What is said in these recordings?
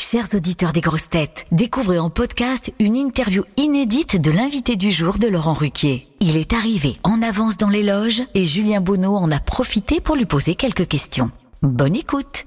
Chers auditeurs des grosses têtes, découvrez en podcast une interview inédite de l'invité du jour de Laurent Ruquier. Il est arrivé en avance dans les loges et Julien Bonneau en a profité pour lui poser quelques questions. Bonne écoute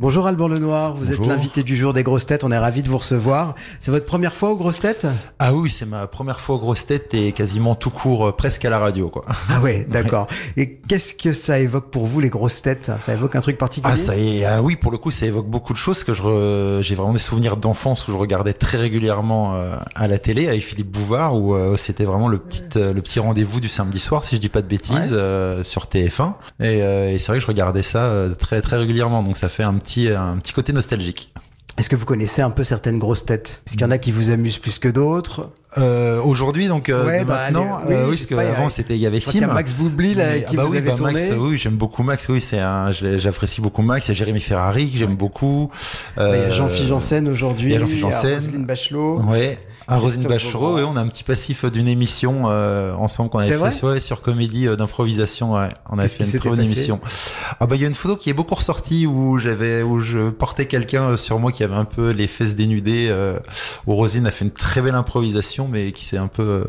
Bonjour Alban Lenoir, vous êtes l'invité du jour des grosses têtes, on est ravi de vous recevoir. C'est votre première fois aux grosses têtes? Ah oui, c'est ma première fois aux grosses têtes et quasiment tout court, euh, presque à la radio, quoi. Ah ouais, d'accord. Et qu'est-ce que ça évoque pour vous les grosses têtes? Ça évoque un truc particulier? Ah ça est, ah oui, pour le coup, ça évoque beaucoup de choses que je, re- j'ai vraiment des souvenirs d'enfance où je regardais très régulièrement euh, à la télé avec Philippe Bouvard où euh, c'était vraiment le petit, le petit rendez-vous du samedi soir, si je dis pas de bêtises, Ouais. euh, sur TF1. Et, euh, et c'est vrai que je regardais ça très très régulièrement, donc ça fait un petit, un petit côté nostalgique. Est-ce que vous connaissez un peu certaines grosses têtes? Est-ce qu'il y en a qui vous amusent plus que d'autres? Euh, aujourd'hui, donc euh, Ouais, bah, maintenant, allez, oui, euh, parce il qu'avant c'était, il y avait crois qu'il y Sim. a Max Boublil là, qui ah bah vous oui, avez bah tourné. Max, oui, j'aime beaucoup Max. Oui, c'est un, j'apprécie beaucoup Max. Il y a Jérémy Ferrari que j'aime beaucoup. Bah, il y a Euh, Jean-Philippe Janssen aujourd'hui, il y a Jean-Philippe Janssen. Roselyne Bachelot. Ouais. Un Rosine Bachelot, et on a un petit passif d'une émission euh, ensemble qu'on avait fait vrai sur- ouais, sur comédie euh, d'improvisation. Ouais. On a fait une très bonne émission. Ah bah il y a une photo qui est beaucoup ressortie où j'avais où je portais quelqu'un sur moi qui avait un peu les fesses dénudées. Euh, où Rosine a fait une très belle improvisation, mais qui s'est un peu euh,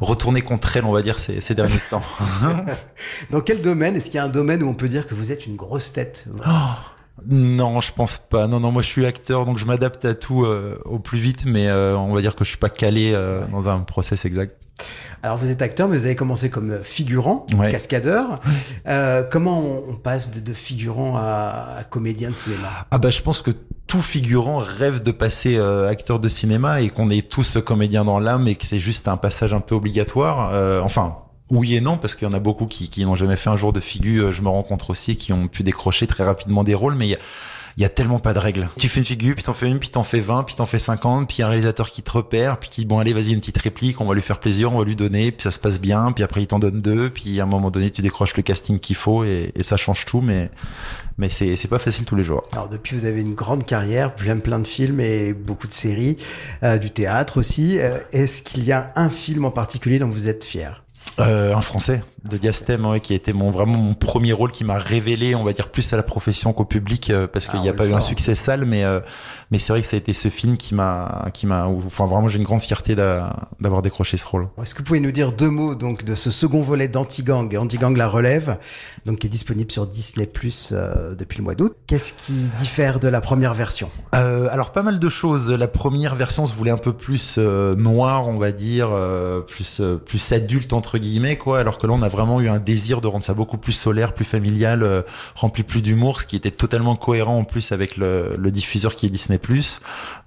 retourné contre elle, on va dire ces, ces derniers temps. Dans quel domaine Est-ce qu'il y a un domaine où on peut dire que vous êtes une grosse tête Non, je pense pas. Non, non, moi je suis acteur, donc je m'adapte à tout euh, au plus vite, mais euh, on va dire que je suis pas calé euh, dans un process exact. Alors vous êtes acteur, mais vous avez commencé comme figurant, Ouais. cascadeur. Comment on, on passe de, de figurant à, à comédien de cinéma? Ah bah je pense que tout figurant rêve de passer euh, acteur de cinéma et qu'on est tous comédiens dans l'âme et que c'est juste un passage un peu obligatoire. Euh, enfin. Oui et non, parce qu'il y en a beaucoup qui, n'ont jamais fait un jour de figure. euh, Je me rencontre aussi qui ont pu décrocher très rapidement des rôles, mais il y a tellement pas de règles. Tu fais une figure, puis t'en fais une, puis t'en fais 20, puis t'en fais 50, puis il y a un réalisateur qui te repère, puis qui dit bon allez vas-y une petite réplique, on va lui faire plaisir, on va lui donner, puis ça se passe bien, puis après il t'en donne deux, puis à un moment donné tu décroches le casting qu'il faut et, et ça change tout, mais mais c'est c'est pas facile tous les jours. Alors depuis, vous avez une grande carrière, plein plein de films et beaucoup de séries, euh, du théâtre aussi. Euh, Est-ce qu'il y a un film en particulier dont vous êtes fier? Euh, un français de Diastème, ouais, qui a été mon vraiment mon premier rôle qui m'a révélé, on va dire plus à la profession qu'au public, euh, parce qu'il Ah, n'y a rôle pas eu un succès sale, mais euh, mais c'est vrai que ça a été ce film qui m'a qui m'a, enfin vraiment j'ai une grande fierté d'a- d'avoir décroché ce rôle. Est-ce que vous pouvez nous dire deux mots donc de ce second volet d'Antigang, Antigang la relève, donc qui est disponible sur Disney Plus depuis le mois d'août Qu'est-ce qui diffère de la première version? Euh, alors pas mal de choses. La première version se voulait un peu plus euh, noire, on va dire, euh, plus euh, plus adulte entre guillemets quoi. Alors que là on a vraiment eu un désir de rendre ça beaucoup plus solaire, plus familial, euh, rempli plus d'humour, ce qui était totalement cohérent en plus avec le, le diffuseur qui est Disney+.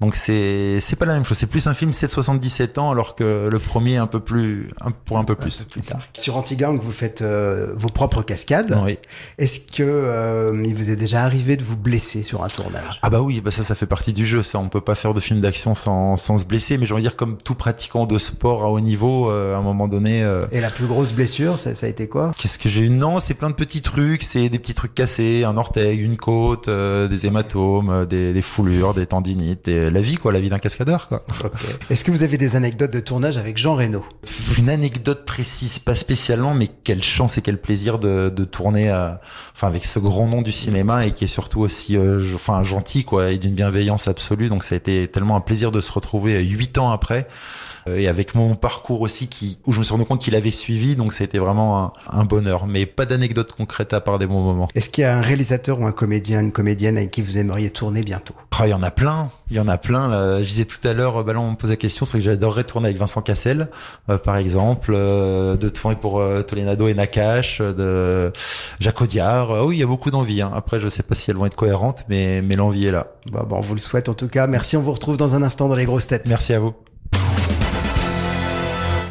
Donc c'est c'est pas la même chose. C'est plus un film 7-77 ans alors que le premier est un peu plus un, pour un peu plus. plus tard Sur Antigang, vous faites euh, vos propres cascades. Oui. Est-ce que euh, il vous est déjà arrivé de vous blesser sur un tournage? Ah bah oui, bah ça, ça fait partie du jeu. Ça, on peut pas faire de film d'action sans, sans se blesser. Mais j'ai envie de dire, comme tout pratiquant de sport à haut niveau, à un moment donné, Et la plus grosse blessure, ça, ça a été quoi? Qu'est-ce que j'ai eu? Non, c'est plein de petits trucs. C'est des petits trucs cassés, un orteil, une côte, euh, des hématomes, euh, des, des foulures, des tendinites, et la vie quoi, la vie d'un cascadeur quoi. Est-ce que vous avez des anecdotes de tournage avec Jean Reno Une anecdote précise, pas spécialement, mais quelle chance et quel plaisir de, de tourner, à- enfin avec ce grand nom du cinéma et qui est surtout aussi, euh, enfin gentil quoi, et d'une bienveillance absolue. Donc ça a été tellement un plaisir de se retrouver huit ans après. Euh, Et avec mon parcours aussi, qui, où je me suis rendu compte qu'il avait suivi, donc ça a été vraiment un, un bonheur. Mais pas d'anecdote concrète à part des bons moments. Est-ce qu'il y a un réalisateur ou un comédien, une comédienne avec qui vous aimeriez tourner bientôt? Ah, il y en a plein, il y en a plein. Là. Je disais tout à l'heure, euh, bah là on me pose la question, c'est que j'adorerais tourner avec Vincent Cassel, euh, par exemple, euh, de tourner pour euh, Tolenado et Nakash, euh, de Jacques Audiard. Euh, oui, il y a beaucoup d'envie. Hein. Après, je sais pas si elles vont être cohérentes, mais, mais l'envie est là. Bon, bon, on vous le souhaite en tout cas. Merci, on vous retrouve dans un instant dans les grosses têtes. Merci à vous.